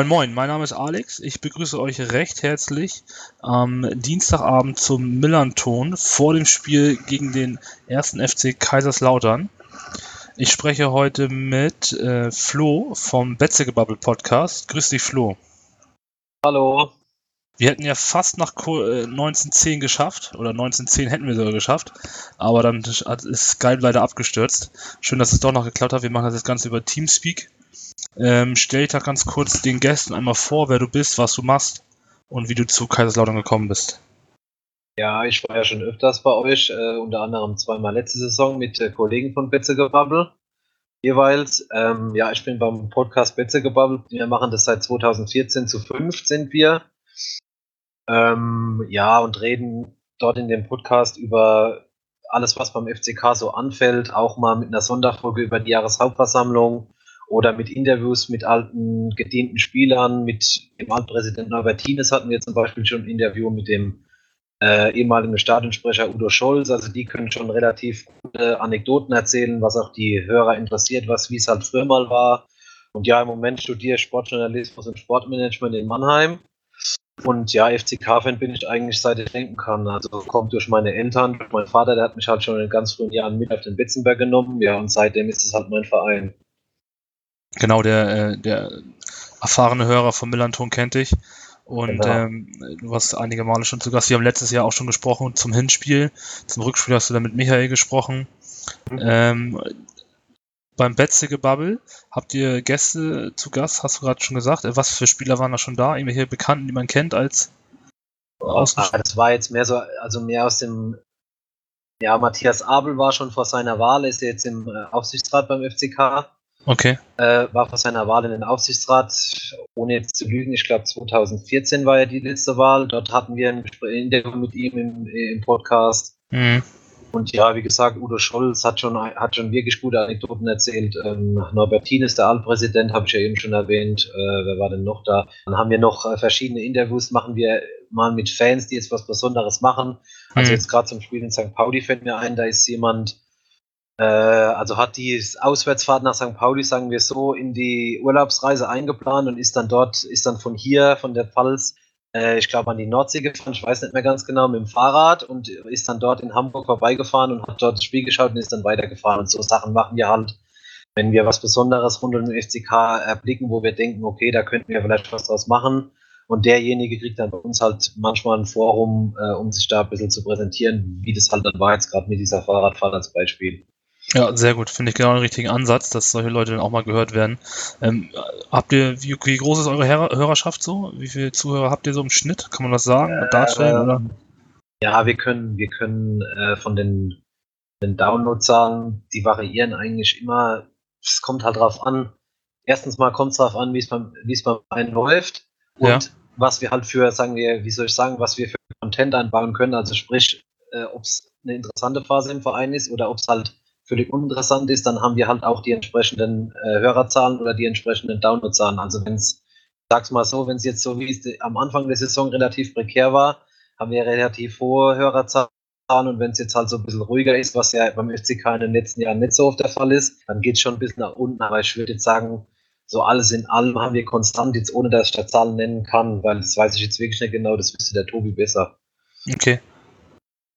Moin Moin, mein Name ist Alex. Ich begrüße euch recht herzlich am Dienstagabend zum Millanton vor dem Spiel gegen den ersten FC Kaiserslautern. Ich spreche heute mit äh, Flo vom Betzegebubble Podcast. Grüß dich, Flo. Hallo. Wir hätten ja fast nach 1910 äh, geschafft, oder 1910 hätten wir sogar geschafft, aber dann ist Skype leider abgestürzt. Schön, dass es doch noch geklappt hat. Wir machen das Ganze über Teamspeak. Ähm, stell dich da ganz kurz den Gästen einmal vor, wer du bist, was du machst und wie du zu Kaiserslautern gekommen bist. Ja, ich war ja schon öfters bei euch, äh, unter anderem zweimal letzte Saison mit äh, Kollegen von Betzegebabbel jeweils. Ähm, ja, ich bin beim Podcast Betzegebabbel. Wir machen das seit 2014 zu 5 sind wir. Ähm, ja, und reden dort in dem Podcast über alles, was beim FCK so anfällt, auch mal mit einer Sonderfolge über die Jahreshauptversammlung oder mit Interviews mit alten, gedienten Spielern, mit dem Altpräsidenten Albertines hatten wir zum Beispiel schon ein Interview mit dem äh, ehemaligen Stadionsprecher Udo Scholz. Also die können schon relativ gute Anekdoten erzählen, was auch die Hörer interessiert, was wie es halt früher mal war. Und ja, im Moment studiere ich Sportjournalismus und Sportmanagement in Mannheim. Und ja, FCK-Fan bin ich eigentlich seit ich denken kann. Also kommt durch meine Eltern, durch meinen Vater, der hat mich halt schon in ganz frühen Jahren mit auf den Betzenberg genommen. Ja, und seitdem ist es halt mein Verein. Genau, der, äh, der erfahrene Hörer von Millanton kennt dich. Und genau. ähm, du warst einige Male schon zu Gast. Wir haben letztes Jahr auch schon gesprochen zum Hinspiel. Zum Rückspiel hast du dann mit Michael gesprochen. Mhm. Ähm, beim Betze-Gebubble habt ihr Gäste zu Gast, hast du gerade schon gesagt. Äh, was für Spieler waren da schon da? Irgendwelche Bekannten, die man kennt als Außen ah, Das war jetzt mehr so, also mehr aus dem, ja, Matthias Abel war schon vor seiner Wahl, ist jetzt im äh, Aufsichtsrat beim FCK. Okay. Äh, war vor seiner Wahl in den Aufsichtsrat, ohne jetzt zu lügen, ich glaube 2014 war ja die letzte Wahl. Dort hatten wir ein Interview mit ihm im, im Podcast. Mhm. Und ja, wie gesagt, Udo Scholz hat schon, hat schon wirklich gute Anekdoten erzählt. Ähm, Norbertin ist der Altpräsident, habe ich ja eben schon erwähnt. Äh, wer war denn noch da? Dann haben wir noch äh, verschiedene Interviews, machen wir mal mit Fans, die jetzt was Besonderes machen. Also mhm. jetzt gerade zum Spiel in St. Pauli fällt mir ein, da ist jemand, also hat die Auswärtsfahrt nach St. Pauli, sagen wir so, in die Urlaubsreise eingeplant und ist dann dort, ist dann von hier, von der Pfalz, äh, ich glaube an die Nordsee gefahren, ich weiß nicht mehr ganz genau, mit dem Fahrrad und ist dann dort in Hamburg vorbeigefahren und hat dort das Spiel geschaut und ist dann weitergefahren. Und so Sachen machen wir halt, wenn wir was Besonderes rund um den FCK erblicken, wo wir denken, okay, da könnten wir vielleicht was draus machen. Und derjenige kriegt dann bei uns halt manchmal ein Forum, äh, um sich da ein bisschen zu präsentieren, wie das halt dann war, jetzt gerade mit dieser Fahrradfahrt als Beispiel. Ja, sehr gut. Finde ich genau den richtigen Ansatz, dass solche Leute dann auch mal gehört werden. Ähm, habt ihr, wie, wie, groß ist eure Hörerschaft so? Wie viele Zuhörer habt ihr so im Schnitt? Kann man das sagen, äh, darstellen? Oder? Ja, wir können, wir können äh, von den, den Downloadzahlen, die variieren eigentlich immer. Es kommt halt drauf an. Erstens mal kommt es drauf an, wie es beim, wie es beim einen läuft und ja. was wir halt für, sagen wir, wie soll ich sagen, was wir für Content einbauen können. Also sprich, äh, ob es eine interessante Phase im Verein ist oder ob es halt völlig uninteressant ist, dann haben wir halt auch die entsprechenden äh, Hörerzahlen oder die entsprechenden Downloadzahlen. Also wenn es, sag's mal so, wenn es jetzt so wie es am Anfang der Saison relativ prekär war, haben wir relativ hohe Hörerzahlen und wenn es jetzt halt so ein bisschen ruhiger ist, was ja beim FCK in den letzten Jahren nicht so oft der Fall ist, dann geht es schon ein bisschen nach unten. Aber ich würde jetzt sagen, so alles in allem haben wir konstant, jetzt ohne dass ich da Zahlen nennen kann, weil das weiß ich jetzt wirklich nicht genau, das wüsste der Tobi besser. Okay.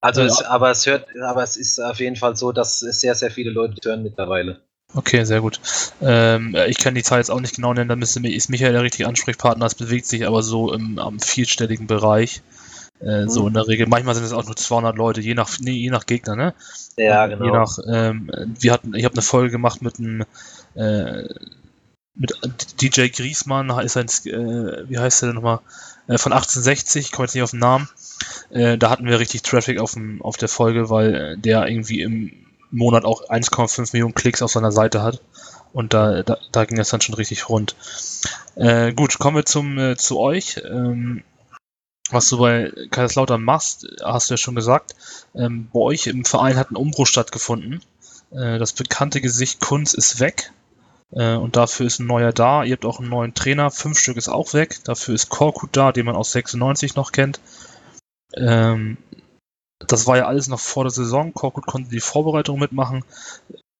Also, ja. es, aber es hört, aber es ist auf jeden Fall so, dass es sehr, sehr viele Leute hören mittlerweile. Okay, sehr gut. Ähm, ich kann die Zahl jetzt auch nicht genau nennen, da müsste, ist Michael der richtige Ansprechpartner. Es bewegt sich aber so im am vierstelligen Bereich. Äh, mhm. So in der Regel. Manchmal sind es auch nur 200 Leute, je nach, nee, je nach Gegner, ne? Ja, genau. Je nach, ähm, wir hatten, ich habe eine Folge gemacht mit einem, äh, mit DJ Griesmann, ist ein, äh, wie heißt der denn nochmal? Äh, von 1860, ich komme jetzt nicht auf den Namen. Äh, da hatten wir richtig Traffic auf, dem, auf der Folge, weil äh, der irgendwie im Monat auch 1,5 Millionen Klicks auf seiner Seite hat. Und da, da, da ging das dann schon richtig rund. Äh, gut, kommen wir zum, äh, zu euch. Ähm, was du bei Kaiserslautern machst, hast du ja schon gesagt. Ähm, bei euch im Verein hat ein Umbruch stattgefunden. Äh, das bekannte Gesicht Kunz ist weg. Äh, und dafür ist ein neuer da. Ihr habt auch einen neuen Trainer. Fünf Stück ist auch weg. Dafür ist Korkut da, den man aus 96 noch kennt. Ähm, das war ja alles noch vor der Saison. Korkut konnte die Vorbereitung mitmachen.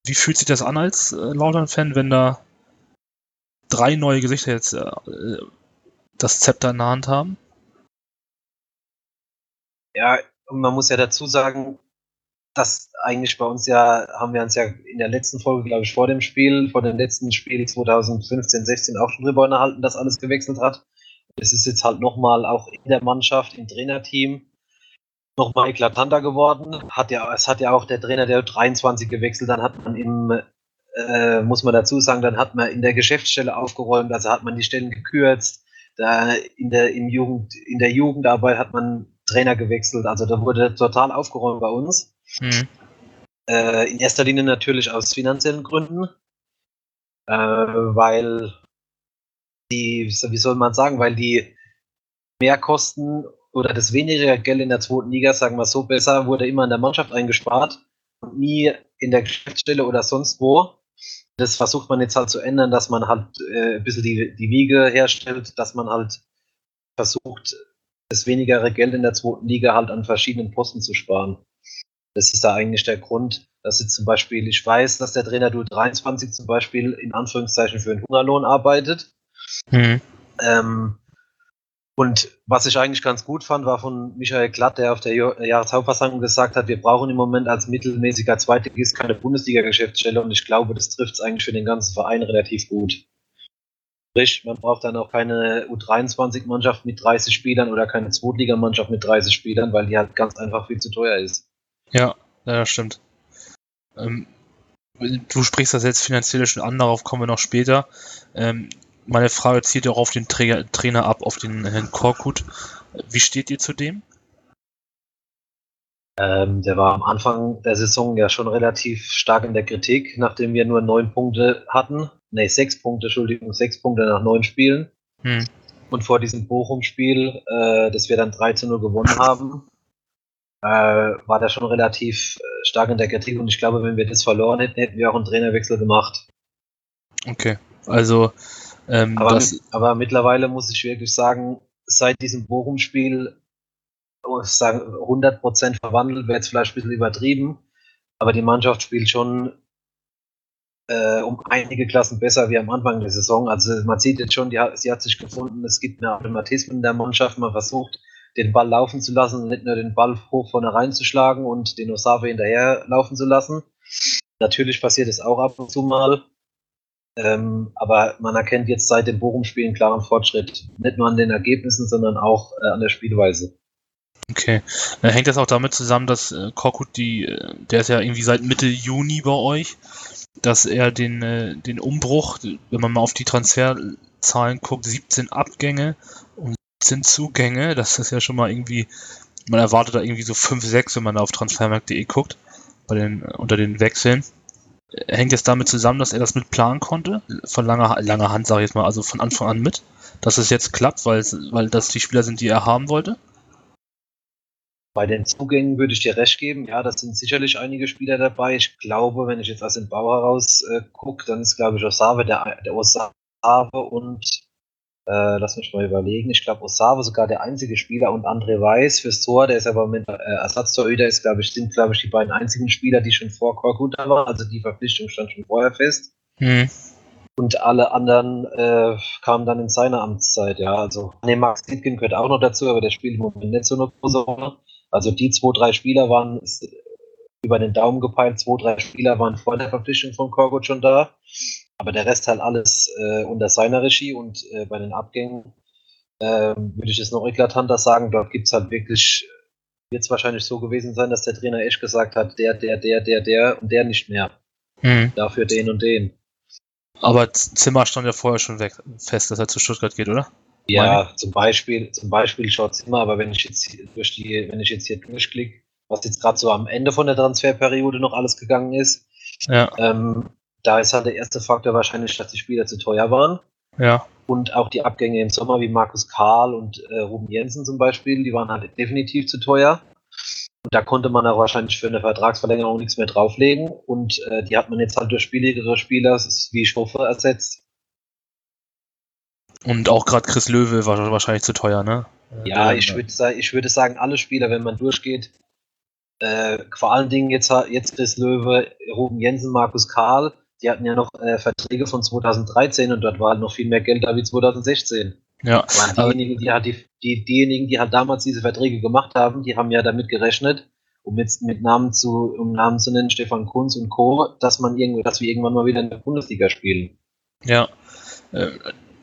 Wie fühlt sich das an als äh, Lautern-Fan, wenn da drei neue Gesichter jetzt äh, das Zepter in der Hand haben? Ja, und man muss ja dazu sagen, dass eigentlich bei uns ja, haben wir uns ja in der letzten Folge, glaube ich, vor dem Spiel, vor dem letzten Spiel 2015, 16 auch schon drüber unterhalten, dass alles gewechselt hat. Es ist jetzt halt nochmal auch in der Mannschaft, im Trainerteam, nochmal eklatanter geworden. Hat ja, es hat ja auch der Trainer der 23 gewechselt, dann hat man im, äh, muss man dazu sagen, dann hat man in der Geschäftsstelle aufgeräumt, also hat man die Stellen gekürzt. Da in der, im Jugend, in der Jugendarbeit hat man Trainer gewechselt, also da wurde total aufgeräumt bei uns. Mhm. Äh, in erster Linie natürlich aus finanziellen Gründen, äh, weil die, wie soll man sagen, weil die Mehrkosten oder das weniger Geld in der zweiten Liga, sagen wir so besser, wurde immer in der Mannschaft eingespart und nie in der Geschäftsstelle oder sonst wo. Das versucht man jetzt halt zu ändern, dass man halt äh, ein bisschen die, die Wiege herstellt, dass man halt versucht, das wenigere Geld in der zweiten Liga halt an verschiedenen Posten zu sparen. Das ist da eigentlich der Grund, dass jetzt zum Beispiel, ich weiß, dass der Trainer du 23 zum Beispiel in Anführungszeichen für einen Hungerlohn arbeitet. Mhm. Ähm, und was ich eigentlich ganz gut fand, war von Michael Glatt, der auf der Jahreshauptversammlung gesagt hat, wir brauchen im Moment als mittelmäßiger Zweitligist keine Bundesliga-Geschäftsstelle und ich glaube, das trifft es eigentlich für den ganzen Verein relativ gut. Sprich, man braucht dann auch keine U23-Mannschaft mit 30 Spielern oder keine Zweitligamannschaft mit 30 Spielern, weil die halt ganz einfach viel zu teuer ist. Ja, ja, stimmt. Ähm, du sprichst das jetzt finanziell schon an, darauf kommen wir noch später. Ähm, meine Frage zielt auch auf den Trainer, Trainer ab, auf den Herrn Korkut. Wie steht ihr zu dem? Ähm, der war am Anfang der Saison ja schon relativ stark in der Kritik, nachdem wir nur neun Punkte hatten. Ne, sechs Punkte, Entschuldigung, sechs Punkte nach neun Spielen. Hm. Und vor diesem Bochum-Spiel, äh, das wir dann 13 0 gewonnen haben, äh, war der schon relativ äh, stark in der Kritik. Und ich glaube, wenn wir das verloren hätten, hätten wir auch einen Trainerwechsel gemacht. Okay, also ähm, aber, aber, mittlerweile muss ich wirklich sagen, seit diesem Bochum-Spiel, sagen 100% verwandelt, wäre jetzt vielleicht ein bisschen übertrieben, aber die Mannschaft spielt schon äh, um einige Klassen besser wie am Anfang der Saison. Also man sieht jetzt schon, die, sie hat sich gefunden, es gibt mehr Automatismen in der Mannschaft, man versucht, den Ball laufen zu lassen, nicht nur den Ball hoch vorne reinzuschlagen und den Osave hinterher laufen zu lassen. Natürlich passiert es auch ab und zu mal, ähm, aber man erkennt jetzt seit dem Bochum-Spiel einen klaren Fortschritt. Nicht nur an den Ergebnissen, sondern auch äh, an der Spielweise. Okay. Dann hängt das auch damit zusammen, dass äh, Korkut, die, äh, der ist ja irgendwie seit Mitte Juni bei euch, dass er den, äh, den Umbruch, wenn man mal auf die Transferzahlen guckt, 17 Abgänge und 17 Zugänge, das ist ja schon mal irgendwie, man erwartet da irgendwie so 5, 6, wenn man da auf transfermarkt.de guckt, bei den, unter den Wechseln hängt es damit zusammen, dass er das mit planen konnte? Von langer, langer Hand, sage ich jetzt mal, also von Anfang an mit, dass es jetzt klappt, weil, weil das die Spieler sind, die er haben wollte? Bei den Zugängen würde ich dir recht geben. Ja, das sind sicherlich einige Spieler dabei. Ich glaube, wenn ich jetzt aus dem Bau heraus äh, gucke, dann ist, glaube ich, Osave, der, der Osave und äh, lass mich mal überlegen. Ich glaube, Osave sogar der einzige Spieler und André Weiß fürs Tor, der ist aber mit äh, Ersatztorhüter, ist, glaube ich, sind, glaube ich, die beiden einzigen Spieler, die schon vor Korkut da waren. Also die Verpflichtung stand schon vorher fest. Hm. Und alle anderen äh, kamen dann in seiner Amtszeit, ja. Also, ne, Max Dietgen gehört auch noch dazu, aber der spielt im Moment nicht so eine große Rolle. Also die zwei, drei Spieler waren über den Daumen gepeilt, zwei, drei Spieler waren vor der Verpflichtung von Korkut schon da. Aber der Rest halt alles äh, unter seiner Regie und äh, bei den Abgängen äh, würde ich es noch eklatanter sagen. Dort gibt es halt wirklich, wird es wahrscheinlich so gewesen sein, dass der Trainer echt gesagt hat, der, der, der, der, der und der nicht mehr. Mhm. Dafür den und den. Aber Zimmer stand ja vorher schon weg, fest, dass er zu Stuttgart geht, oder? Ja, Meine? zum Beispiel, zum Beispiel schaut Zimmer, aber wenn ich jetzt durch die, wenn ich jetzt hier durchklicke, was jetzt gerade so am Ende von der Transferperiode noch alles gegangen ist, ja. ähm, da ist halt der erste Faktor wahrscheinlich, dass die Spieler zu teuer waren. Ja. Und auch die Abgänge im Sommer wie Markus Karl und äh, Ruben Jensen zum Beispiel, die waren halt definitiv zu teuer. Und da konnte man auch wahrscheinlich für eine Vertragsverlängerung nichts mehr drauflegen. Und äh, die hat man jetzt halt durch billigere Spieler wie Schoffe ersetzt. Und auch gerade Chris Löwe war wahrscheinlich zu teuer, ne? Ja, ich würde ich würde sagen, alle Spieler, wenn man durchgeht, äh, vor allen Dingen jetzt, jetzt Chris Löwe, Ruben Jensen, Markus Karl, die hatten ja noch äh, Verträge von 2013 und dort war halt noch viel mehr Geld da wie 2016. Ja. diejenigen, die halt die, die, diejenigen, die halt damals diese Verträge gemacht haben, die haben ja damit gerechnet, um jetzt mit Namen zu, um Namen zu nennen, Stefan Kunz und Co., dass man irgendwie, dass wir irgendwann mal wieder in der Bundesliga spielen. Ja. Äh,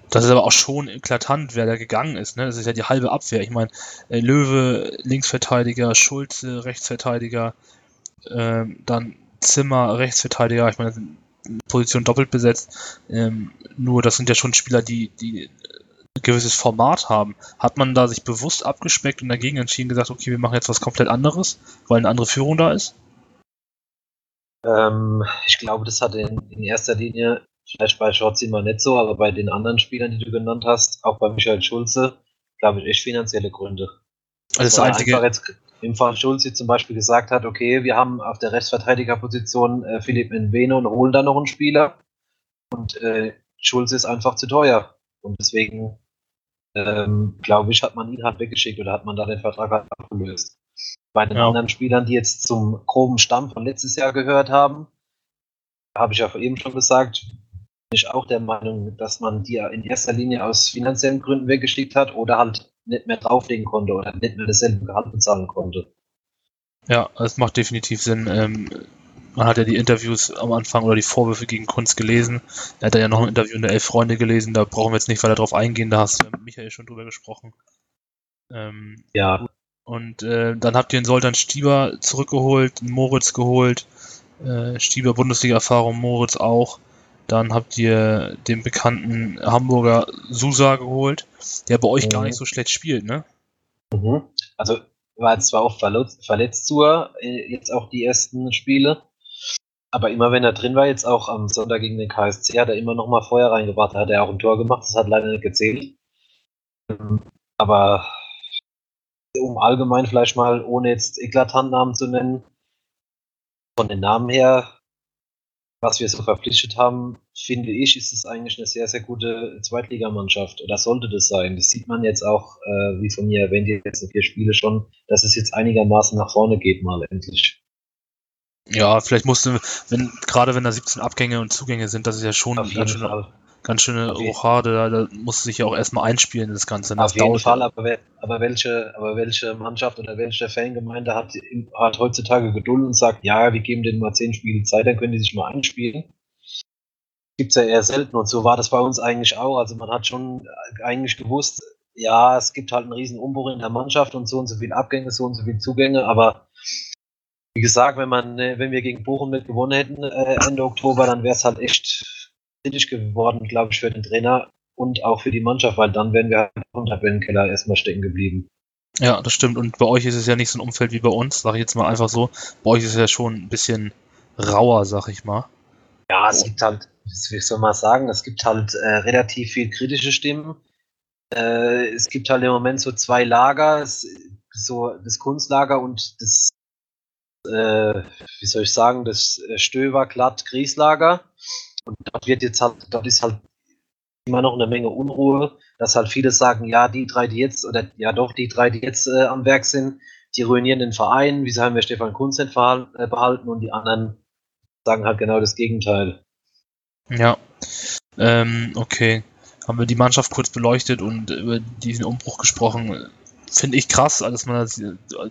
das ist aber auch schon eklatant, wer da gegangen ist. Ne? Das ist ja die halbe Abwehr. Ich meine, äh, Löwe, Linksverteidiger, Schulze, Rechtsverteidiger, äh, dann Zimmer, Rechtsverteidiger. Ich meine, Position doppelt besetzt. Ähm, nur das sind ja schon Spieler, die, die ein gewisses Format haben. Hat man da sich bewusst abgespeckt und dagegen entschieden gesagt, okay, wir machen jetzt was komplett anderes, weil eine andere Führung da ist? Ähm, ich glaube, das hat in, in erster Linie Vielleicht bei Schotzi mal nicht so, aber bei den anderen Spielern, die du genannt hast, auch bei Michael Schulze, glaube ich, echt finanzielle Gründe. Also das einzige. Jetzt im Fall Schulze zum Beispiel gesagt hat, okay, wir haben auf der Rechtsverteidigerposition äh, Philipp Nveno und holen da noch einen Spieler. Und äh, Schulze ist einfach zu teuer. Und deswegen, ähm, glaube ich, hat man ihn halt weggeschickt oder hat man da den Vertrag halt abgelöst. Bei den ja. anderen Spielern, die jetzt zum groben Stamm von letztes Jahr gehört haben, habe ich ja eben schon gesagt, ich auch der Meinung, dass man die in erster Linie aus finanziellen Gründen weggeschickt hat oder halt nicht mehr drauflegen konnte oder nicht mehr dasselbe Gehalt bezahlen konnte. Ja, das macht definitiv Sinn. Ähm, man hat ja die Interviews am Anfang oder die Vorwürfe gegen Kunst gelesen. Er hat ja noch ein Interview in der Elf Freunde gelesen, da brauchen wir jetzt nicht weiter drauf eingehen, da hast du mit Michael schon drüber gesprochen. Ähm, ja. Und äh, dann habt ihr den Soltan Stieber zurückgeholt, Moritz geholt, äh, Stieber Bundesliga-Erfahrung, Moritz auch. Dann habt ihr den bekannten Hamburger Susa geholt, der bei euch mhm. gar nicht so schlecht spielt, ne? Mhm. Also war jetzt zwar oft verletzt, verletzt zur, äh, jetzt auch die ersten Spiele, aber immer wenn er drin war, jetzt auch am Sonntag gegen den KSC, hat er immer noch mal Feuer reingebracht, hat er auch ein Tor gemacht, das hat leider nicht gezählt. Ähm, aber um allgemein vielleicht mal, ohne jetzt eklatant Namen zu nennen, von den Namen her was wir so verpflichtet haben, finde ich, ist es eigentlich eine sehr, sehr gute Zweitligamannschaft oder sollte das sein. Das sieht man jetzt auch, äh, wie von mir erwähnt, jetzt in vier Spiele schon, dass es jetzt einigermaßen nach vorne geht, mal endlich. Ja, vielleicht musste, wenn, gerade wenn da 17 Abgänge und Zugänge sind, das ist ja schon schön, ganz schöne Rochade, da, da muss sich ja auch erstmal einspielen, das Ganze. Das Auf jeden Fall, aber, aber, welche, aber welche Mannschaft oder welche Fangemeinde hat, hat heutzutage Geduld und sagt, ja, wir geben denen mal zehn Spiele Zeit, dann können die sich mal einspielen. Gibt es ja eher selten und so war das bei uns eigentlich auch. Also man hat schon eigentlich gewusst, ja, es gibt halt einen riesen Umbruch in der Mannschaft und so und so viele Abgänge, so und so viele Zugänge, aber wie gesagt, wenn man, wenn wir gegen Bochum mit gewonnen hätten äh, Ende Oktober, dann wäre es halt echt kritisch geworden, glaube ich, für den Trainer und auch für die Mannschaft, weil dann wären wir halt im Tabellenkeller erstmal stecken geblieben. Ja, das stimmt. Und bei euch ist es ja nicht so ein Umfeld wie bei uns, sage ich jetzt mal einfach so. Bei euch ist es ja schon ein bisschen rauer, sag ich mal. Ja, es gibt halt, wie soll man sagen, es gibt halt äh, relativ viel kritische Stimmen. Äh, es gibt halt im Moment so zwei Lager, so das Kunstlager und das, äh, wie soll ich sagen, das äh, Stöber, Glatt, Grieslager. Und dort wird jetzt halt, dort ist halt immer noch eine Menge Unruhe, dass halt viele sagen, ja, die drei, die jetzt, oder ja doch, die drei, die jetzt äh, am Werk sind, die ruinieren den Verein, wieso haben wir Stefan Kunz nicht äh, behalten und die anderen sagen halt genau das Gegenteil. Ja, ähm, okay. Haben wir die Mannschaft kurz beleuchtet und über diesen Umbruch gesprochen. Finde ich krass, dass man das,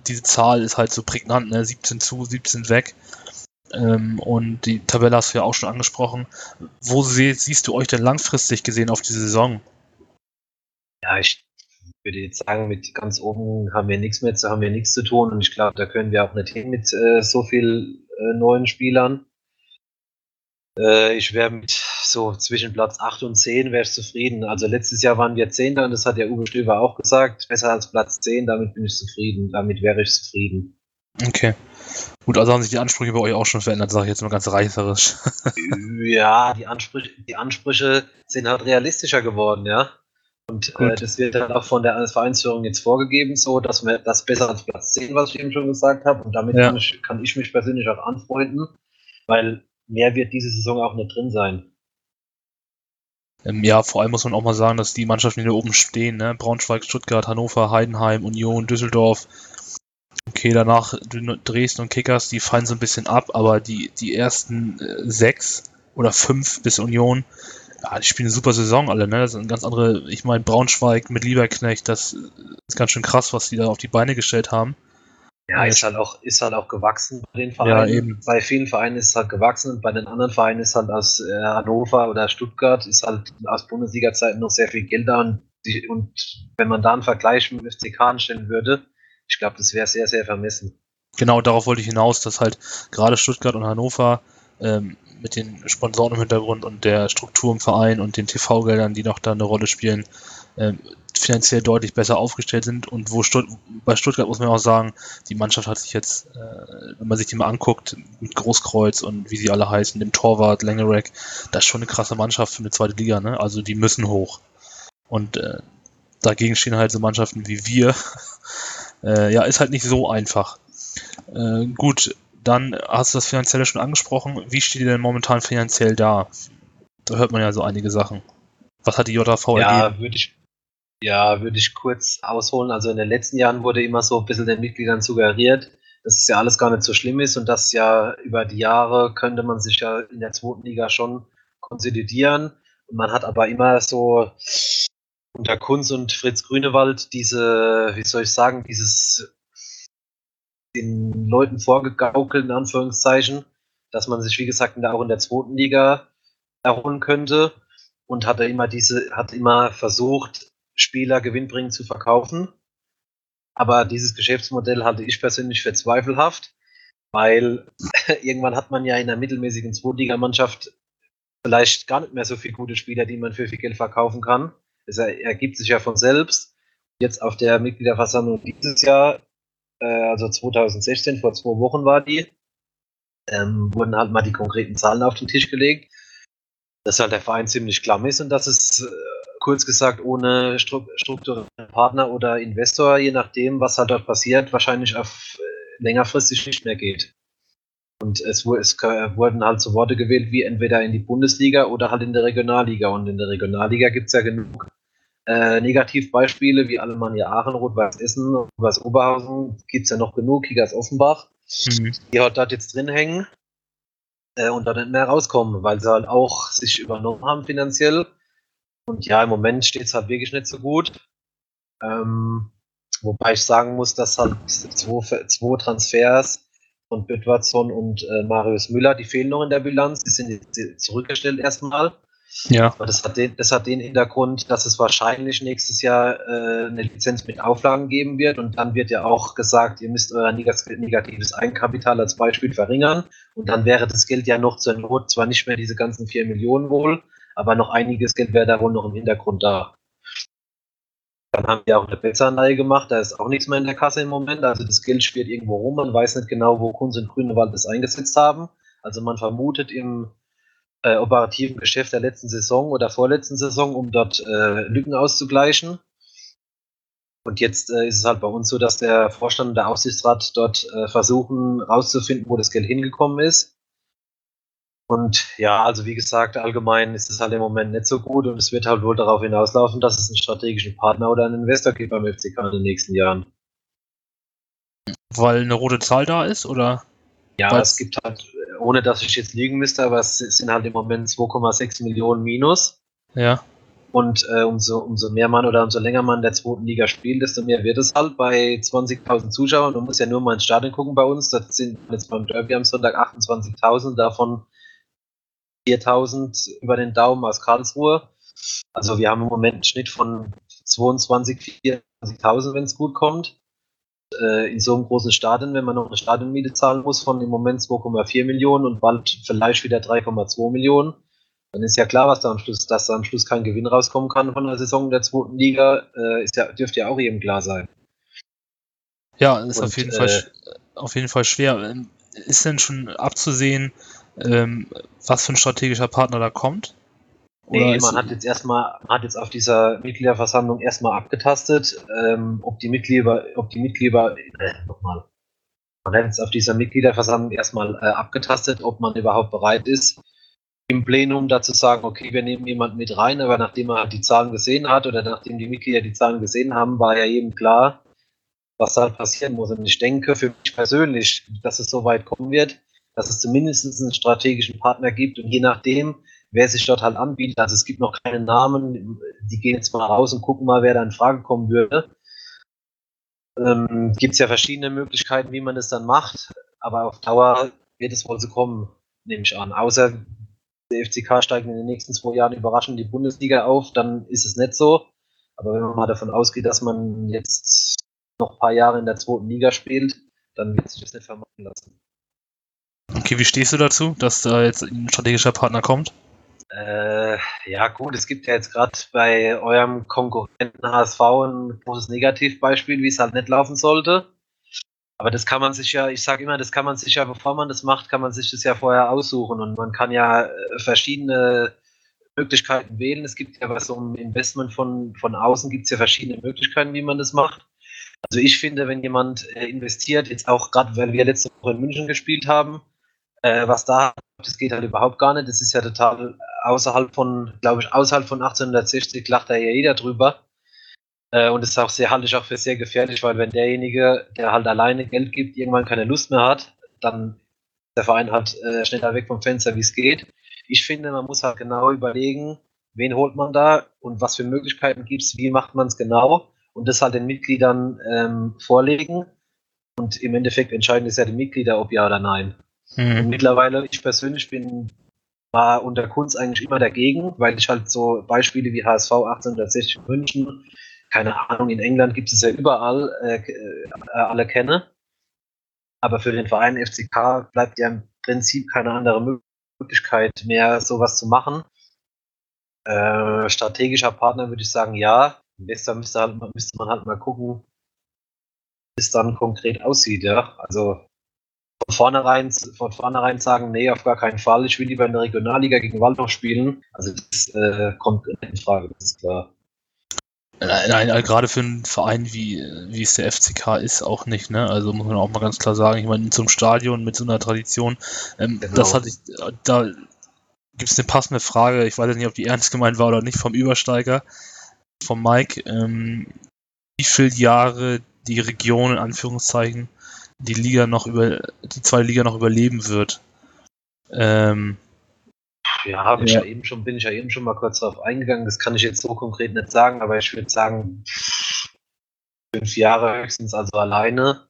diese Zahl ist halt so prägnant, ne? 17 zu, 17 weg. Ähm, und die Tabelle hast du ja auch schon angesprochen. Wo sie, siehst du euch denn langfristig gesehen auf die Saison? Ja, ich würde jetzt sagen, mit ganz oben haben wir nichts mehr zu, haben wir nichts zu tun und ich glaube, da können wir auch nicht hin mit äh, so viel äh, neuen Spielern. Äh, ich wäre mit so zwischen Platz 8 und 10 wäre ich zufrieden. Also letztes Jahr waren wir Zehnter und das hat ja Uwe Stöber auch gesagt. Besser als Platz 10, damit bin ich zufrieden. Damit wäre ich zufrieden. Okay. Gut, also haben sich die Ansprüche bei euch auch schon verändert, sage ich jetzt mal ganz reißerisch. ja, die Ansprüche, die Ansprüche sind halt realistischer geworden, ja. Und äh, das wird dann auch von der Vereinsführung jetzt vorgegeben, so dass wir das besser als Platz 10, was ich eben schon gesagt habe. Und damit ja. kann, ich, kann, ich, mich persönlich auch anfreunden, weil mehr wird diese Saison auch nicht drin sein. Ähm, ja, vor allem muss man auch mal sagen, dass die Mannschaften, die da oben stehen, ne? Braunschweig, Stuttgart, Hannover, Heidenheim, Union, Düsseldorf, okay, danach Dresden und Kickers, die fallen so ein bisschen ab, aber die, die ersten äh, sechs oder fünf bis Union, ja, die spielen eine super Saison alle, ne? Das sind ganz andere, ich meine, Braunschweig mit Lieberknecht, das ist ganz schön krass, was die da auf die Beine gestellt haben. Ja, ist halt auch, ist halt auch gewachsen bei den Vereinen. Ja, eben. Bei vielen Vereinen ist es halt gewachsen und bei den anderen Vereinen ist halt aus äh, Hannover oder Stuttgart ist halt aus Bundesliga-Zeiten noch sehr viel Geld da und, die, und wenn man da einen Vergleich mit dem FCK anstellen würde, ich glaube, das wäre sehr, sehr vermessen. Genau, darauf wollte ich hinaus, dass halt gerade Stuttgart und Hannover ähm, mit den Sponsoren im Hintergrund und der Struktur im Verein und den TV-Geldern, die noch da eine Rolle spielen, ähm, finanziell deutlich besser aufgestellt sind und wo Stutt bei Stuttgart muss man auch sagen, die Mannschaft hat sich jetzt, äh, wenn man sich die mal anguckt, mit Großkreuz und wie sie alle heißen, dem Torwart, Lengerek, das ist schon eine krasse Mannschaft für eine zweite Liga, ne? Also die müssen hoch. Und äh, dagegen stehen halt so Mannschaften wie wir. äh, ja, ist halt nicht so einfach. Äh, gut, dann hast du das Finanzielle schon angesprochen. Wie steht ihr denn momentan finanziell da? Da hört man ja so einige Sachen. Was hat die JV Ja, würde ich, ja, würde ich kurz ausholen. Also in den letzten Jahren wurde immer so ein bisschen den Mitgliedern suggeriert, dass es ja alles gar nicht so schlimm ist und dass ja über die Jahre könnte man sich ja in der zweiten Liga schon konsolidieren. Und man hat aber immer so unter Kunz und Fritz Grünewald diese, wie soll ich sagen, dieses den Leuten vorgegaukelt, in Anführungszeichen, dass man sich, wie gesagt, auch in der zweiten Liga erholen könnte und hat immer diese, hat immer versucht, Spieler gewinnbringend zu verkaufen. Aber dieses Geschäftsmodell halte ich persönlich für zweifelhaft, weil irgendwann hat man ja in einer mittelmäßigen Zweitligamannschaft vielleicht gar nicht mehr so viele gute Spieler, die man für viel Geld verkaufen kann. Es ergibt sich ja von selbst. Jetzt auf der Mitgliederversammlung dieses Jahr, äh, also 2016, vor zwei Wochen war die, ähm, wurden halt mal die konkreten Zahlen auf den Tisch gelegt, dass halt der Verein ziemlich klamm ist und dass es äh, kurz gesagt ohne strukturellen Partner oder Investor, je nachdem, was halt dort passiert, wahrscheinlich auf äh, längerfristig nicht mehr geht. Und es, es, wurden halt so Worte gewählt wie entweder in die Bundesliga oder halt in der Regionalliga. Und in der Regionalliga gibt es ja genug äh, Negativbeispiele wie Alemannia Aachen, Rot-Weiß Essen, Rot-Weiß Oberhausen. Gibt es ja noch genug, Kickers Offenbach, mhm. die halt dort jetzt drin hängen äh, und da nicht mehr rauskommen, weil sie halt auch sich übernommen haben finanziell und ja, im Moment steht es halt wirklich nicht so gut. Ähm, wobei ich sagen muss, dass halt zwei, zwei Transfers von Böttwatson und äh, Marius Müller, die fehlen noch in der Bilanz, die sind zurückgestellt erstmal. Ja. Aber das hat, den, das hat den Hintergrund, dass es wahrscheinlich nächstes Jahr äh, eine Lizenz mit Auflagen geben wird und dann wird ja auch gesagt, ihr müsst euer negatives Eigenkapital als Beispiel verringern und dann wäre das Geld ja noch zur Not zwar nicht mehr diese ganzen 4 Millionen wohl, aber noch einiges Geld wäre da wohl noch im Hintergrund da. Dann haben wir auch eine Betzanleihe gemacht, da ist auch nichts mehr in der Kasse im Moment, also das Geld spielt irgendwo rum, man weiß nicht genau, wo Kunz und Grünewald das eingesetzt haben. Also man vermutet im äh, operativen Geschäft der letzten Saison oder vorletzten Saison, um dort äh, Lücken auszugleichen. Und jetzt äh, ist es halt bei uns so, dass der Vorstand und der Aufsichtsrat dort äh, versuchen rauszufinden, wo das Geld hingekommen ist. Und ja, also wie gesagt, allgemein ist es halt im Moment nicht so gut und es wird halt wohl darauf hinauslaufen, dass es einen strategischen Partner oder einen Investor gibt beim FCK in den nächsten Jahren. Weil eine rote Zahl da ist, oder? Ja, Weil's es gibt halt, ohne dass ich jetzt liegen müsste, aber es sind halt im Moment 2,6 Millionen Minus. Ja. Und äh, umso, umso mehr man oder umso länger man in der zweiten Liga spielt, desto mehr wird es halt bei 20.000 Zuschauern. Man muss ja nur mal ins Stadion gucken bei uns. Das sind jetzt beim Derby am Sonntag 28.000, davon 4000 über den Daumen aus Karlsruhe. Also wir haben im Moment einen Schnitt von 22, 24.000, wenn es gut kommt. Äh, in so einem großen Stadion, wenn man noch eine Stadionmiete zahlen muss von im Moment 2,4 Millionen und bald vielleicht wieder 3,2 Millionen, dann ist ja klar, was da am Schluss, dass da am Schluss kein Gewinn rauskommen kann von der Saison der zweiten Liga, äh, ist ja, dürfte ja auch jedem klar sein. Ja, ist und, auf, jeden äh, Fall, auf jeden Fall schwer. Ist denn schon abzusehen, ähm, was für ein strategischer Partner da kommt? Nee, man hat jetzt erstmal, hat jetzt auf dieser Mitgliederversammlung erstmal abgetastet, ähm, ob die Mitglieder, ob die Mitglieder, äh, nochmal, man hat jetzt auf dieser Mitgliederversammlung erstmal äh, abgetastet, ob man überhaupt bereit ist, im Plenum dazu sagen, okay, wir nehmen jemanden mit rein, aber nachdem er die Zahlen gesehen hat oder nachdem die Mitglieder die Zahlen gesehen haben, war ja jedem klar, was da passieren muss. Und ich denke für mich persönlich, dass es so weit kommen wird, dass es zumindest einen strategischen Partner gibt. Und je nachdem, wer sich dort halt anbietet, also es gibt noch keine Namen, die gehen jetzt mal raus und gucken mal, wer da in Frage kommen würde. Ähm, gibt es ja verschiedene Möglichkeiten, wie man das dann macht, aber auf Dauer wird es wohl so kommen, nehme ich an. Außer der FCK steigt in den nächsten zwei Jahren überraschend die Bundesliga auf, dann ist es nicht so. Aber wenn man mal davon ausgeht, dass man jetzt noch ein paar Jahre in der zweiten Liga spielt, dann wird sich das nicht vermeiden lassen. Okay, wie stehst du dazu, dass da jetzt ein strategischer Partner kommt? Äh, ja, gut, es gibt ja jetzt gerade bei eurem Konkurrenten HSV ein großes Negativbeispiel, wie es halt nicht laufen sollte. Aber das kann man sich ja, ich sage immer, das kann man sich ja, bevor man das macht, kann man sich das ja vorher aussuchen und man kann ja äh, verschiedene Möglichkeiten wählen. Es gibt ja was so ein Investment von, von außen, gibt es ja verschiedene Möglichkeiten, wie man das macht. Also ich finde, wenn jemand äh, investiert, jetzt auch gerade, weil wir letzte Woche in München gespielt haben, äh, was da, das geht halt überhaupt gar nicht. Das ist ja total außerhalb von, glaube ich, außerhalb von 1860 lacht da ja jeder drüber. Äh, und das ist auch sehr, halte ich auch für sehr gefährlich, weil wenn derjenige, der halt alleine Geld gibt, irgendwann keine Lust mehr hat, dann ist der Verein halt äh, schneller weg vom Fenster, wie es geht. Ich finde, man muss halt genau überlegen, wen holt man da und was für Möglichkeiten gibt es, wie macht man es genau und das halt den Mitgliedern ähm, vorlegen. Und im Endeffekt entscheiden ist ja die Mitglieder, ob ja oder nein. Mhm. mittlerweile, ich persönlich bin war unter Kunst eigentlich immer dagegen, weil ich halt so Beispiele wie HSV 1860 München, keine Ahnung, in England gibt es ja überall, äh, äh, alle kenne. Aber für den Verein FCK bleibt ja im Prinzip keine andere Möglichkeit mehr, sowas zu machen. Äh, strategischer Partner würde ich sagen, ja. Besser müsste, halt, müsste man halt mal gucken, wie es dann konkret aussieht, ja. Also von vornherein, von vornherein sagen, nee, auf gar keinen Fall, ich will lieber in der Regionalliga gegen Waldorf spielen. Also das äh, kommt in Frage, das ist klar. Nein, nein, also gerade für einen Verein wie, wie es der FCK ist, auch nicht, ne? Also muss man auch mal ganz klar sagen, ich meine, zum Stadion mit so einer Tradition, ähm, genau. das hatte ich, da gibt es eine passende Frage, ich weiß nicht, ob die ernst gemeint war oder nicht, vom Übersteiger, vom Mike, ähm, wie viele Jahre die Region in Anführungszeichen die Liga noch über, die zweite Liga noch überleben wird. Ähm, ja, habe ich ja. ja eben schon, bin ich ja eben schon mal kurz darauf eingegangen. Das kann ich jetzt so konkret nicht sagen, aber ich würde sagen, fünf Jahre höchstens also alleine,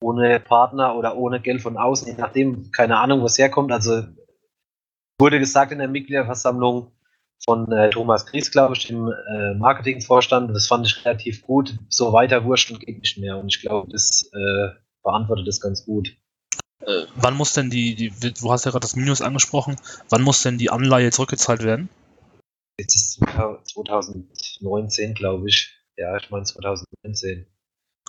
ohne Partner oder ohne Geld von außen, je nachdem, keine Ahnung, wo es herkommt. Also wurde gesagt in der Mitgliederversammlung von äh, Thomas Gries, glaube ich, dem äh, Marketingvorstand. Das fand ich relativ gut. So weiter wurscht geht nicht mehr. Und ich glaube, das äh, beantwortet das ganz gut. Äh, wann muss denn die, die, du hast ja gerade das Minus angesprochen, wann muss denn die Anleihe zurückgezahlt werden? Jetzt ist 2019, glaube ich. Ja, ich meine 2019.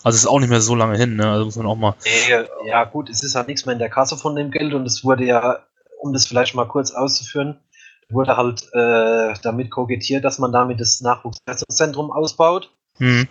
Also ist auch nicht mehr so lange hin, ne? Also muss man auch mal. Nee, ja, gut, es ist halt nichts mehr in der Kasse von dem Geld und es wurde ja, um das vielleicht mal kurz auszuführen, wurde halt äh, damit kokettiert, dass man damit das Nachwuchsleistungszentrum ausbaut. Mhm.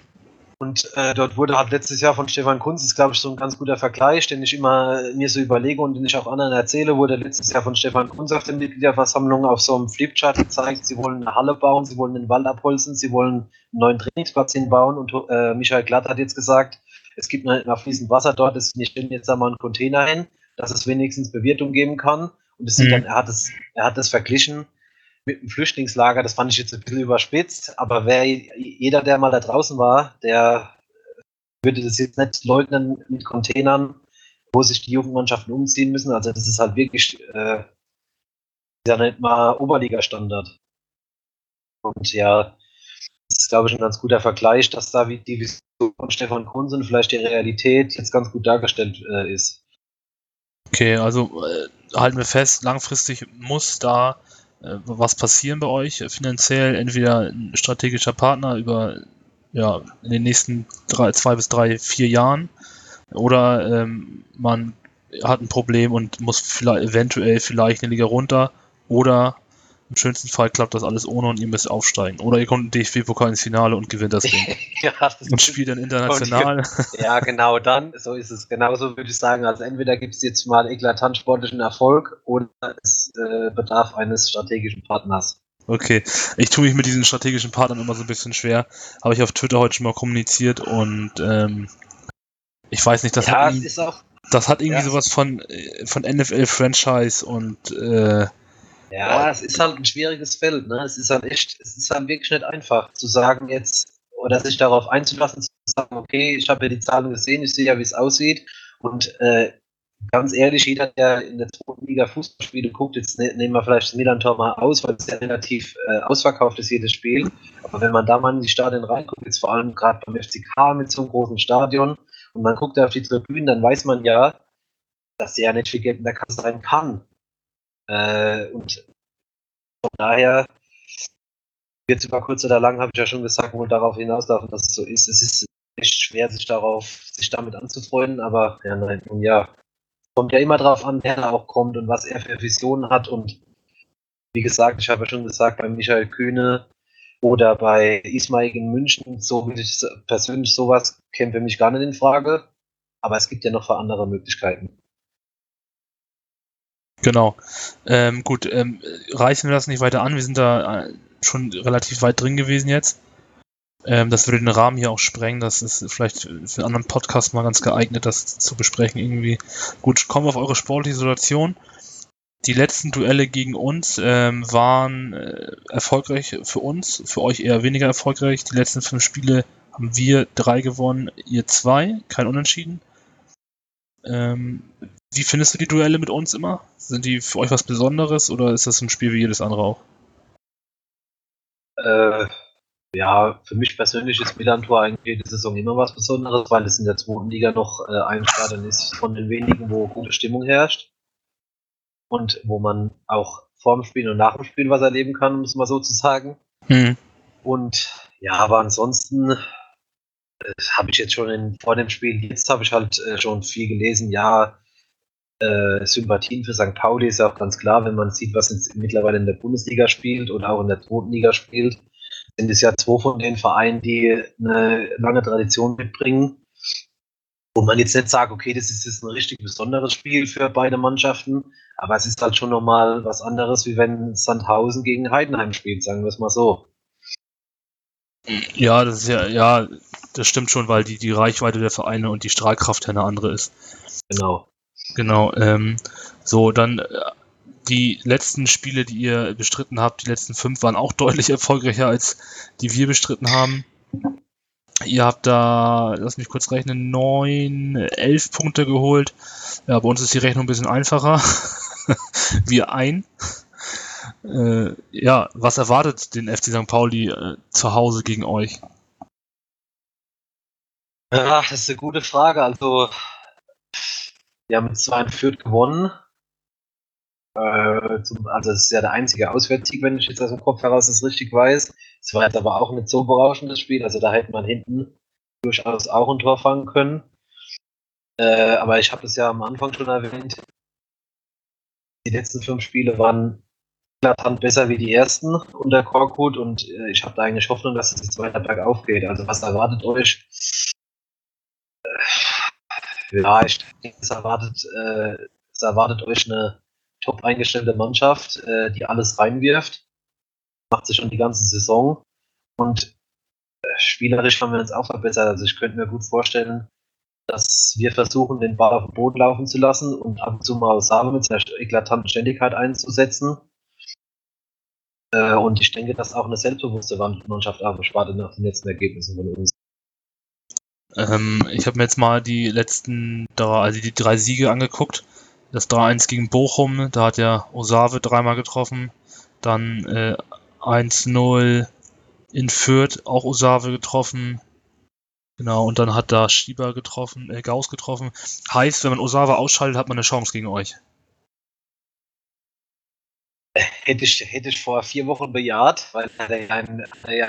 Und äh, dort wurde halt letztes Jahr von Stefan Kunz, ist glaube ich so ein ganz guter Vergleich, den ich immer mir so überlege und den ich auch anderen erzähle, wurde letztes Jahr von Stefan Kunz auf der Mitgliederversammlung auf so einem Flipchart gezeigt, sie wollen eine Halle bauen, sie wollen den Wald abholzen, sie wollen einen neuen Trainingsplatz hinbauen und äh, Michael Glatt hat jetzt gesagt, es gibt noch fließend Wasser dort, wir stellen jetzt da mal einen Container hin, dass es wenigstens Bewirtung geben kann. Und mhm. dann, er hat es, er hat es verglichen mit dem Flüchtlingslager, das fand ich jetzt ein bisschen überspitzt, aber wer, jeder, der mal da draußen war, der würde das jetzt nicht leugnen mit Containern, wo sich die Jugendmannschaften umziehen müssen. Also das ist halt wirklich äh, ja nicht mal Oberliga-Standard. Und ja, das ist, glaube ich, ein ganz guter Vergleich, dass da wie die Vision von Stefan Kunsen vielleicht die Realität jetzt ganz gut dargestellt äh, ist. Okay, also äh, halten wir fest, langfristig muss da was passieren bei euch finanziell? Entweder ein strategischer Partner über ja, in den nächsten drei, zwei bis drei, vier Jahren oder ähm, man hat ein Problem und muss vielleicht, eventuell vielleicht eine Liga runter oder im schönsten Fall klappt das alles ohne und ihr müsst aufsteigen. Oder ihr kommt DFB-Pokal ins Finale und gewinnt das Ding. ja, das und spielt dann international. Ja, genau dann. So ist es. Genauso würde ich sagen. Also entweder gibt es jetzt mal eklatant sportlichen Erfolg oder es äh, bedarf eines strategischen Partners. Okay, ich tue mich mit diesen strategischen Partnern immer so ein bisschen schwer. Habe ich auf Twitter heute schon mal kommuniziert und ähm, Ich weiß nicht, das ja, hat, das hat irgendwie ja. sowas von, äh, von NFL-Franchise und äh, ja, es ist halt ein schwieriges Feld. Ne? Es ist halt echt, es ist halt wirklich nicht einfach zu sagen jetzt oder sich darauf einzulassen, zu sagen, okay, ich habe ja die Zahlen gesehen, ich sehe ja, wie es aussieht und äh, ganz ehrlich, jeder, der in der zweiten Liga Fußballspiele guckt, jetzt ne, nehmen wir vielleicht das Milan-Tor mal aus, weil es ja relativ äh, ausverkauft ist, jedes Spiel. Aber wenn man da mal in die Stadien reinguckt, jetzt vor allem gerade beim FCK mit so einem großen Stadion und man guckt da auf die Tribünen, dann weiß man ja, dass der ja nicht viel Geld in der Kasse sein kann. Äh, und von daher wird über kurz oder lang, habe ich ja schon gesagt, wohl darauf hinauslaufen, dass es so ist. Es ist echt schwer, sich darauf, sich damit anzufreunden, aber ja, nein, nun ja, kommt ja immer drauf an, wer da auch kommt und was er für Visionen hat. Und wie gesagt, ich habe ja schon gesagt, bei Michael Kühne oder bei Ismail in München, so persönlich sowas käme für mich gar nicht in Frage. Aber es gibt ja noch für andere Möglichkeiten. Genau. Ähm, gut, ähm, reißen wir das nicht weiter an. Wir sind da äh, schon relativ weit drin gewesen jetzt. Ähm, das würde den Rahmen hier auch sprengen. Das ist vielleicht für einen anderen Podcast mal ganz geeignet, das zu besprechen irgendwie. Gut, kommen wir auf eure sportliche Situation. Die letzten Duelle gegen uns ähm, waren äh, erfolgreich für uns, für euch eher weniger erfolgreich. Die letzten fünf Spiele haben wir drei gewonnen, ihr zwei, kein Unentschieden. Ähm, wie findest du die Duelle mit uns immer? Sind die für euch was Besonderes oder ist das ein Spiel wie jedes andere auch? Äh, ja, für mich persönlich ist Milan-Tor eigentlich jede Saison immer was Besonderes, weil es in der zweiten Liga noch äh, ein Stadion ist von den wenigen, wo gute Stimmung herrscht. Und wo man auch vorm Spiel und nach dem Spiel was erleben kann, um es mal so zu sagen. Hm. Und ja, aber ansonsten äh, habe ich jetzt schon in, vor dem Spiel, jetzt habe ich halt äh, schon viel gelesen, ja, äh, Sympathien für St. Pauli ist ja auch ganz klar, wenn man sieht, was jetzt mittlerweile in der Bundesliga spielt oder auch in der zweiten Liga spielt, sind es ja zwei von den Vereinen, die eine lange Tradition mitbringen, wo man jetzt nicht sagt, okay, das ist jetzt ein richtig besonderes Spiel für beide Mannschaften, aber es ist halt schon nochmal was anderes, wie wenn Sandhausen gegen Heidenheim spielt, sagen wir es mal so. Ja, das ist ja, ja, das stimmt schon, weil die, die Reichweite der Vereine und die Strahlkraft ja eine andere ist. Genau. Genau. Ähm, so, dann äh, die letzten Spiele, die ihr bestritten habt, die letzten fünf waren auch deutlich erfolgreicher als die wir bestritten haben. Ihr habt da, lass mich kurz rechnen, neun, elf Punkte geholt. Ja, bei uns ist die Rechnung ein bisschen einfacher. wir ein. Äh, ja, was erwartet den FC St. Pauli äh, zu Hause gegen euch? Ja, das ist eine gute Frage. Also, wir haben mit 2 Fürth gewonnen. Äh, zum, also, das ist ja der einzige Auswärtssieg, wenn ich jetzt aus dem Kopf heraus das richtig weiß. Es war jetzt aber auch nicht so berauschendes Spiel. Also, da hätte man hinten durchaus auch ein Tor fangen können. Äh, aber ich habe das ja am Anfang schon erwähnt. Die letzten fünf Spiele waren eklatant besser wie die ersten unter Korkut und äh, ich habe da eigentlich Hoffnung, dass es jetzt weiter bergauf geht. Also was erwartet euch? Ja, ich denke, es erwartet, äh, es erwartet euch eine top eingestellte Mannschaft, äh, die alles reinwirft. Macht sich schon die ganze Saison und äh, spielerisch haben wir uns auch verbessert. Also ich könnte mir gut vorstellen, dass wir versuchen, den Ball auf den Boden laufen zu lassen und ab und zu mal Sabe mit seiner eklatanten Ständigkeit einzusetzen. Äh, und ich denke, dass auch eine selbstbewusste Mannschaft auch erwartet nach den letzten Ergebnissen von uns. Ähm, ich habe mir jetzt mal die letzten drei, also die drei Siege angeguckt. Das 3-1 gegen Bochum, da hat ja Osave dreimal getroffen. Dann äh, 1-0 in Fürth, auch Osave getroffen. Genau, und dann hat da Schieber getroffen, äh, Gauss getroffen. Heißt, wenn man Osava ausschaltet, hat man eine Chance gegen euch. Hätte ich, hätte ich vor vier Wochen bejaht, weil er, ja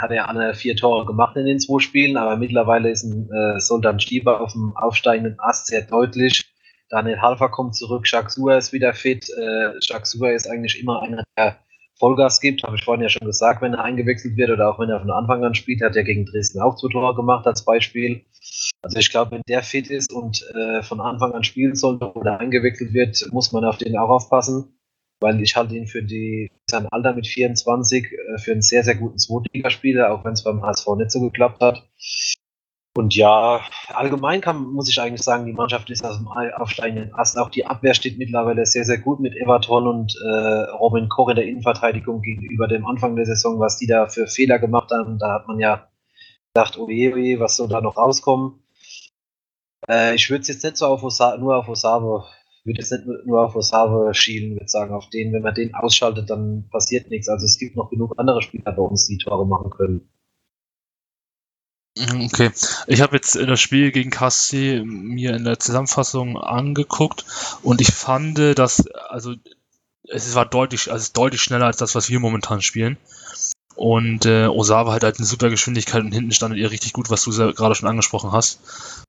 hat, er ja alle vier Tore gemacht in den zwei Spielen, aber mittlerweile ist ein äh, Sultan Stieber auf dem aufsteigenden Ast sehr deutlich. Daniel Halfer kommt zurück, Suhr ist wieder fit. Äh, Suhr ist eigentlich immer einer, der Vollgas gibt, habe ich vorhin ja schon gesagt, wenn er eingewechselt wird oder auch wenn er von Anfang an spielt, hat er gegen Dresden auch zwei Tore gemacht als Beispiel. Also ich glaube, wenn der fit ist und äh, von Anfang an spielen sollte oder eingewechselt wird, muss man auf den auch aufpassen, weil ich halte ihn für die, sein Alter mit 24 äh, für einen sehr, sehr guten Zweitligaspieler, auch wenn es beim HSV nicht so geklappt hat. Und ja, allgemein kann, muss ich eigentlich sagen, die Mannschaft ist aus dem aufsteigenden Ast. Auch die Abwehr steht mittlerweile sehr, sehr gut mit Everton und äh, Robin Koch in der Innenverteidigung gegenüber dem Anfang der Saison, was die da für Fehler gemacht haben. Da hat man ja gedacht, oh je, oh was soll da noch rauskommen. Äh, ich würde es jetzt nicht so auf Osa nur auf Osavo, würde jetzt nicht nur auf Osavo schielen, würde sagen, auf den, wenn man den ausschaltet, dann passiert nichts. Also es gibt noch genug andere Spieler bei uns, die Tore machen können. Okay, ich habe jetzt das Spiel gegen KSC mir in der Zusammenfassung angeguckt und ich fand, dass also es war deutlich, also deutlich schneller als das, was wir momentan spielen. Und äh, Osawa hat halt eine super Geschwindigkeit und hinten standet ihr richtig gut, was du gerade schon angesprochen hast.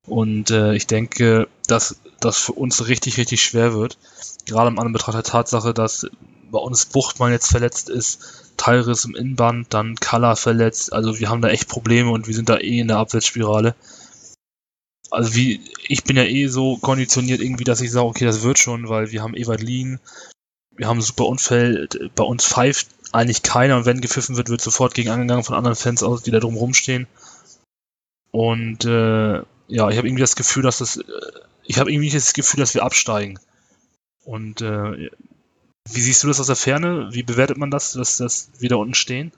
Und äh, ich denke, dass das für uns richtig, richtig schwer wird. Gerade im Anbetracht der Tatsache, dass bei uns Buchtmann jetzt verletzt ist, Teilriss im Innenband, dann Kalla verletzt. Also wir haben da echt Probleme und wir sind da eh in der Abwärtsspirale. Also wie, ich bin ja eh so konditioniert irgendwie, dass ich sage, okay, das wird schon, weil wir haben Ewald Lien, wir haben super Umfeld, bei uns pfeift eigentlich keiner und wenn gepfiffen wird, wird sofort gegen angegangen von anderen Fans aus, die da drum rumstehen. Und äh, ja, ich habe irgendwie das Gefühl, dass das, äh, ich habe irgendwie das Gefühl, dass wir absteigen. Und äh, wie siehst du das aus der Ferne? Wie bewertet man das, dass das wieder unten stehen?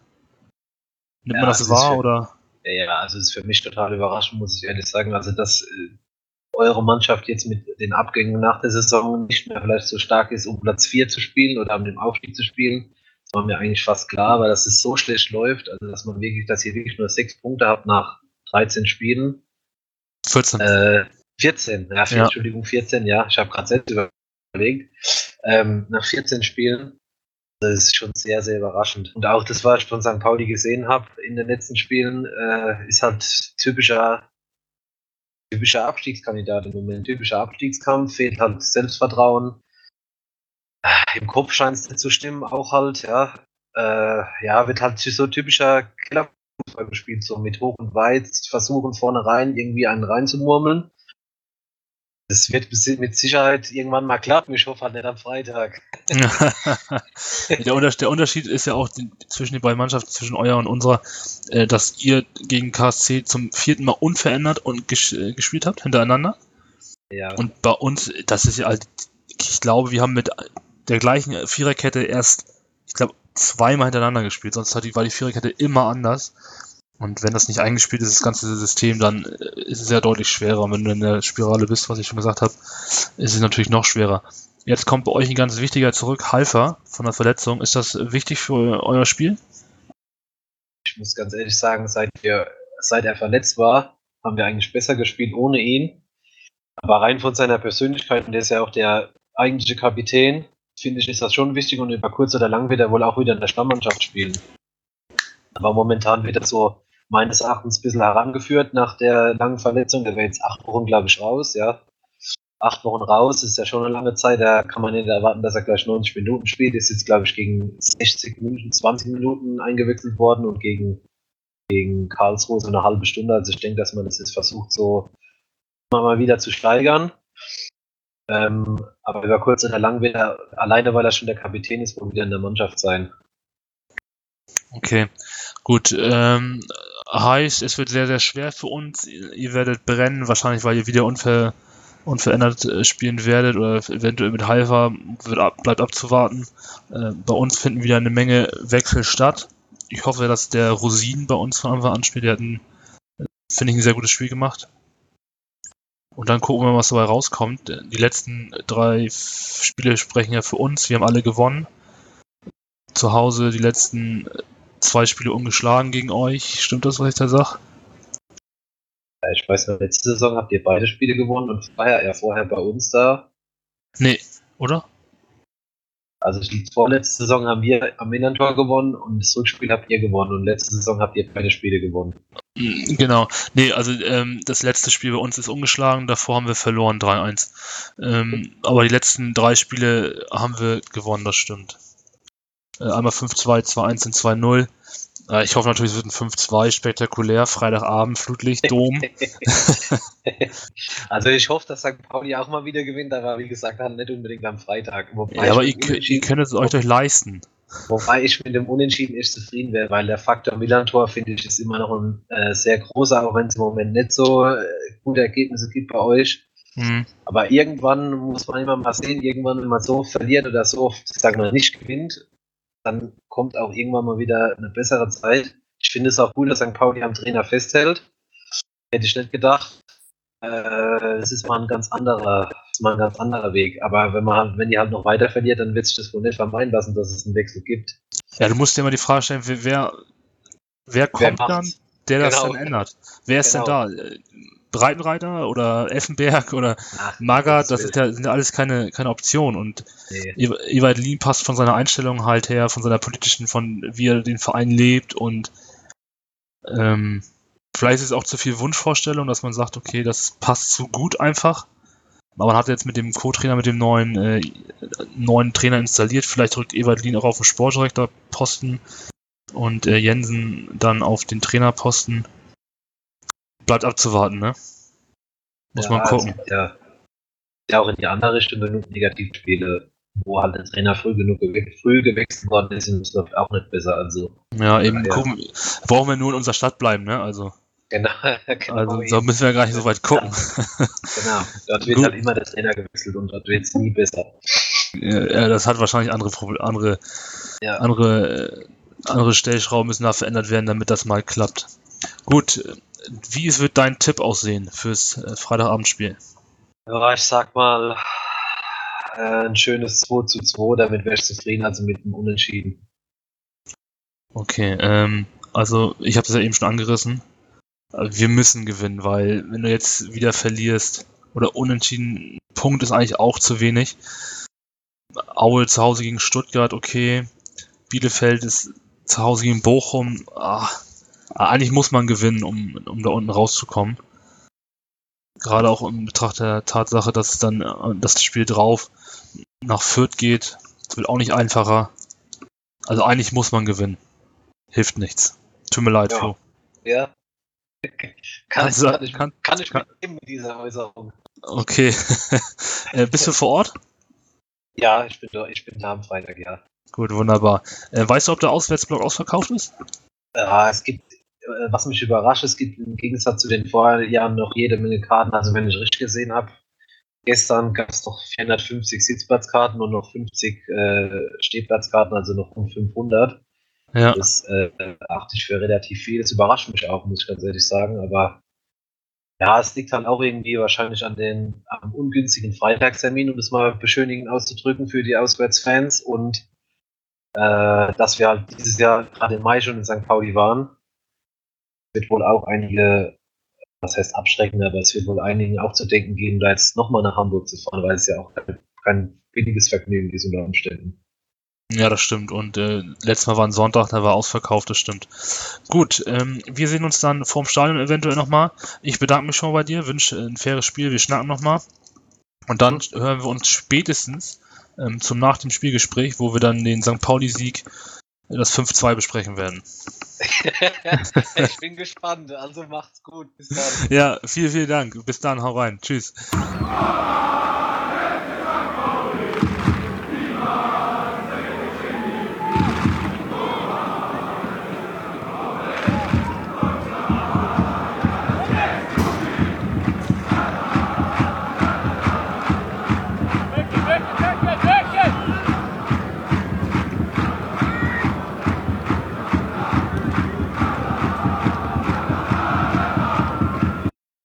Nimmt ja, man das wahr für, oder? Ja, also es ist für mich total überraschend, muss ich ehrlich sagen. Also dass äh, eure Mannschaft jetzt mit den Abgängen nach der Saison nicht mehr vielleicht so stark ist, um Platz 4 zu spielen oder um den Aufstieg zu spielen. Das war mir eigentlich fast klar, weil dass es so schlecht läuft, also dass man wirklich, dass ihr wirklich nur sechs Punkte habt nach 13 Spielen. 14. Äh, 14, ja, ja. Entschuldigung, 14, ja. Ich habe gerade selbst überlegt. Ähm, nach 14 Spielen, das ist schon sehr, sehr überraschend. Und auch das, was ich von St. Pauli gesehen habe in den letzten Spielen, äh, ist halt typischer, typischer Abstiegskandidat im Moment. Typischer Abstiegskampf, fehlt halt Selbstvertrauen. Im Kopf scheint es nicht zu stimmen, auch halt, ja. Äh, ja, wird halt so typischer Killerfußball gespielt, so mit hoch und weit, versuchen vorne rein irgendwie einen reinzumurmeln. Das wird mit Sicherheit irgendwann mal klappen. Ich hoffe halt nicht am Freitag. der, Unterschied ist ja auch zwischen den beiden Mannschaften, zwischen eurer und unserer, äh, dass ihr gegen KSC zum vierten Mal unverändert und äh, gespielt habt, hintereinander. Ja. Und bei uns, das ist ja halt, ich glaube, wir haben mit der gleichen Viererkette erst, ich glaube, zweimal hintereinander gespielt. Sonst war die Viererkette immer anders. Und wenn das nicht eingespielt ist, das ganze System, dann äh, ist es ja deutlich schwerer. Und wenn du in der Spirale bist, was ich schon gesagt habe, ist es natürlich noch schwerer. Jetzt kommt bei euch ein ganz wichtiger zurück, Halfer von der Verletzung. Ist das wichtig für euer Spiel? Ich muss ganz ehrlich sagen, seit, wir, seit er verletzt war, haben wir eigentlich besser gespielt ohne ihn. Aber rein von seiner Persönlichkeit, und der ist ja auch der eigentliche Kapitän, finde ich, ist das schon wichtig und über kurz oder lang wird er wohl auch wieder in der Stammmannschaft spielen. Aber momentan wird er so meines Erachtens ein bisschen herangeführt nach der langen Verletzung. Der wäre jetzt acht Wochen, glaube ich, raus, ja. Acht Wochen raus ist ja schon eine lange Zeit. Da kann man nicht erwarten, dass er gleich 90 Minuten spielt. Ist jetzt, glaube ich, gegen 60 Minuten, 20 Minuten eingewechselt worden und gegen, gegen Karlsruhe so eine halbe Stunde. Also ich denke, dass man das jetzt versucht, so mal wieder zu steigern. Ähm, aber über kurz oder lang wird er, alleine weil er schon der Kapitän ist, wohl wieder in der Mannschaft sein. Okay, gut. Ähm, heißt, es wird sehr, sehr schwer für uns. Ihr werdet brennen, wahrscheinlich, weil ihr wieder unver, unverändert äh, spielen werdet oder eventuell mit Haifa ab, bleibt abzuwarten. Äh, bei uns finden wieder eine Menge Wechsel statt. Ich hoffe, dass der Rosin bei uns von Anfang an spielt. Der hat ein, finde ich, ein sehr gutes Spiel gemacht. Und dann gucken wir mal, was dabei rauskommt. Die letzten drei Spiele sprechen ja für uns. Wir haben alle gewonnen. Zu Hause die letzten zwei Spiele ungeschlagen gegen euch. Stimmt das, was ich da sage? Ich weiß noch, letzte Saison habt ihr beide Spiele gewonnen und war ja vorher bei uns da. Nee, oder? Also die vorletzte Saison haben wir am Innentor gewonnen und das Rückspiel habt ihr gewonnen und letzte Saison habt ihr beide Spiele gewonnen. Genau. Nee, also ähm, das letzte Spiel bei uns ist ungeschlagen, davor haben wir verloren 3-1. Ähm, aber die letzten drei Spiele haben wir gewonnen, das stimmt. Äh, einmal 5-2, 2-1 und 2-0. Äh, ich hoffe natürlich, es wird ein 5-2, spektakulär, Freitagabend, Flutlicht, Dom. also ich hoffe, dass St. Pauli auch mal wieder gewinnt, aber wie gesagt, nicht unbedingt am Freitag. Wobei ja, aber ihr, ihr könnt es euch doch leisten. Wobei ich mit dem Unentschieden echt zufrieden wäre, weil der Faktor Milan-Tor, finde ich, ist immer noch ein äh, sehr großer, auch wenn es im Moment nicht so äh, gute Ergebnisse gibt bei euch. Mhm. Aber irgendwann muss man immer mal sehen, irgendwann, wenn man so verliert oder so oft, sagen wir, nicht gewinnt, dann kommt auch irgendwann mal wieder eine bessere Zeit. Ich finde es auch gut, dass St. Pauli am Trainer festhält. Hätte ich nicht gedacht. Äh, es ist mal ein ganz anderer, ist mal ein ganz anderer Weg. Aber wenn man, wenn die halt noch weiter verliert, dann wird sich das wohl nicht vermeiden lassen, dass es einen Wechsel gibt. Ja, du musst dir immer die Frage stellen, wer, wer kommt wer dann, der das genau. dann ändert? Wer ist genau. denn da? Breitenreiter oder Effenberg oder Ach, Magath, das, ist ja, sind ja alles keine, keine Option. Und nee. Ewald Lien passt von seiner Einstellung halt her, von seiner politischen, von wie er den Verein lebt und ähm, vielleicht ist es auch zu viel Wunschvorstellung, dass man sagt, okay, das passt zu gut einfach. Aber man hat jetzt mit dem Co-Trainer, mit dem neuen, äh, neuen Trainer installiert. Vielleicht rückt Ewald Lien auch auf den Sportdirektorposten und äh, Jensen dann auf den Trainerposten bleibt abzuwarten, ne? Muss ja, man gucken. Also, ja. ja, auch in die andere Richtung genug Negativspiele, wo halt der Trainer früh genug gewe früh gewechselt worden ist und es läuft auch nicht besser. Also, ja, eben ja, gucken, brauchen wir nur in unserer Stadt bleiben, ne? Also. Genau, genau. Also so müssen wir gar nicht so weit gucken. Genau, dort wird Gut. halt immer der Trainer gewechselt und dort wird es nie besser. Ja, das hat wahrscheinlich andere andere, ja. andere, andere Stellschrauben müssen da verändert werden, damit das mal klappt. Gut, wie wird dein Tipp aussehen fürs äh, Freitagabendspiel? Ja, ich sag mal äh, ein schönes 2 zu 2, damit wäre ich zufrieden, also mit einem Unentschieden. Okay, ähm, also ich habe es ja eben schon angerissen. Wir müssen gewinnen, weil wenn du jetzt wieder verlierst oder unentschieden, Punkt ist eigentlich auch zu wenig. Aue zu Hause gegen Stuttgart, okay. Bielefeld ist zu Hause gegen Bochum. Ah, eigentlich muss man gewinnen, um, um da unten rauszukommen. Gerade auch in Betracht der Tatsache, dass es dann äh, das Spiel drauf nach Fürth geht. Es wird auch nicht einfacher. Also eigentlich muss man gewinnen. Hilft nichts. Tut mir leid, ja. Flo. Ja. Kann, also, kann, ich, kann, kann ich kann, mit dieser Äußerung. Okay. äh, bist du vor Ort? Ja, ich bin da, ich bin da am Freitag, ja. Gut, wunderbar. Äh, weißt du, ob der Auswärtsblock ausverkauft ist? Ja, es gibt äh, was mich überrascht, es gibt im Gegensatz zu den Vorjahren noch jede Menge Karten. Also wenn ich richtig gesehen habe, gestern gab es noch 450 Sitzplatzkarten und noch 50 äh, Stehplatzkarten, also noch um 500. Ja. Das äh, achte ich für relativ viel. Das überrascht mich auch, muss ich ganz ehrlich sagen. Aber ja, es liegt halt auch irgendwie wahrscheinlich an den am ungünstigen Freitagstermin, um das mal beschönigend auszudrücken für die Auswärtsfans und äh, dass wir halt dieses Jahr gerade im Mai schon in St. Pauli waren wird wohl auch einige, was heißt abschreckend, aber es wird wohl einigen auch zu denken geben, da jetzt nochmal nach Hamburg zu fahren, weil es ja auch kein, kein billiges Vergnügen ist unter Umständen. Ja, das stimmt. Und äh, letztes Mal war ein Sonntag, da war ausverkauft, das stimmt. Gut, ähm, wir sehen uns dann vorm Stadion eventuell nochmal. Ich bedanke mich schon bei dir, wünsche ein faires Spiel, wir schnacken nochmal. Und dann hören wir uns spätestens ähm, zum nach dem Spielgespräch, wo wir dann den St. Pauli-Sieg das 5-2 besprechen werden. ich bin gespannt, also macht's gut. Bis dann. Ja, vielen, vielen Dank. Bis dann, hau rein. Tschüss.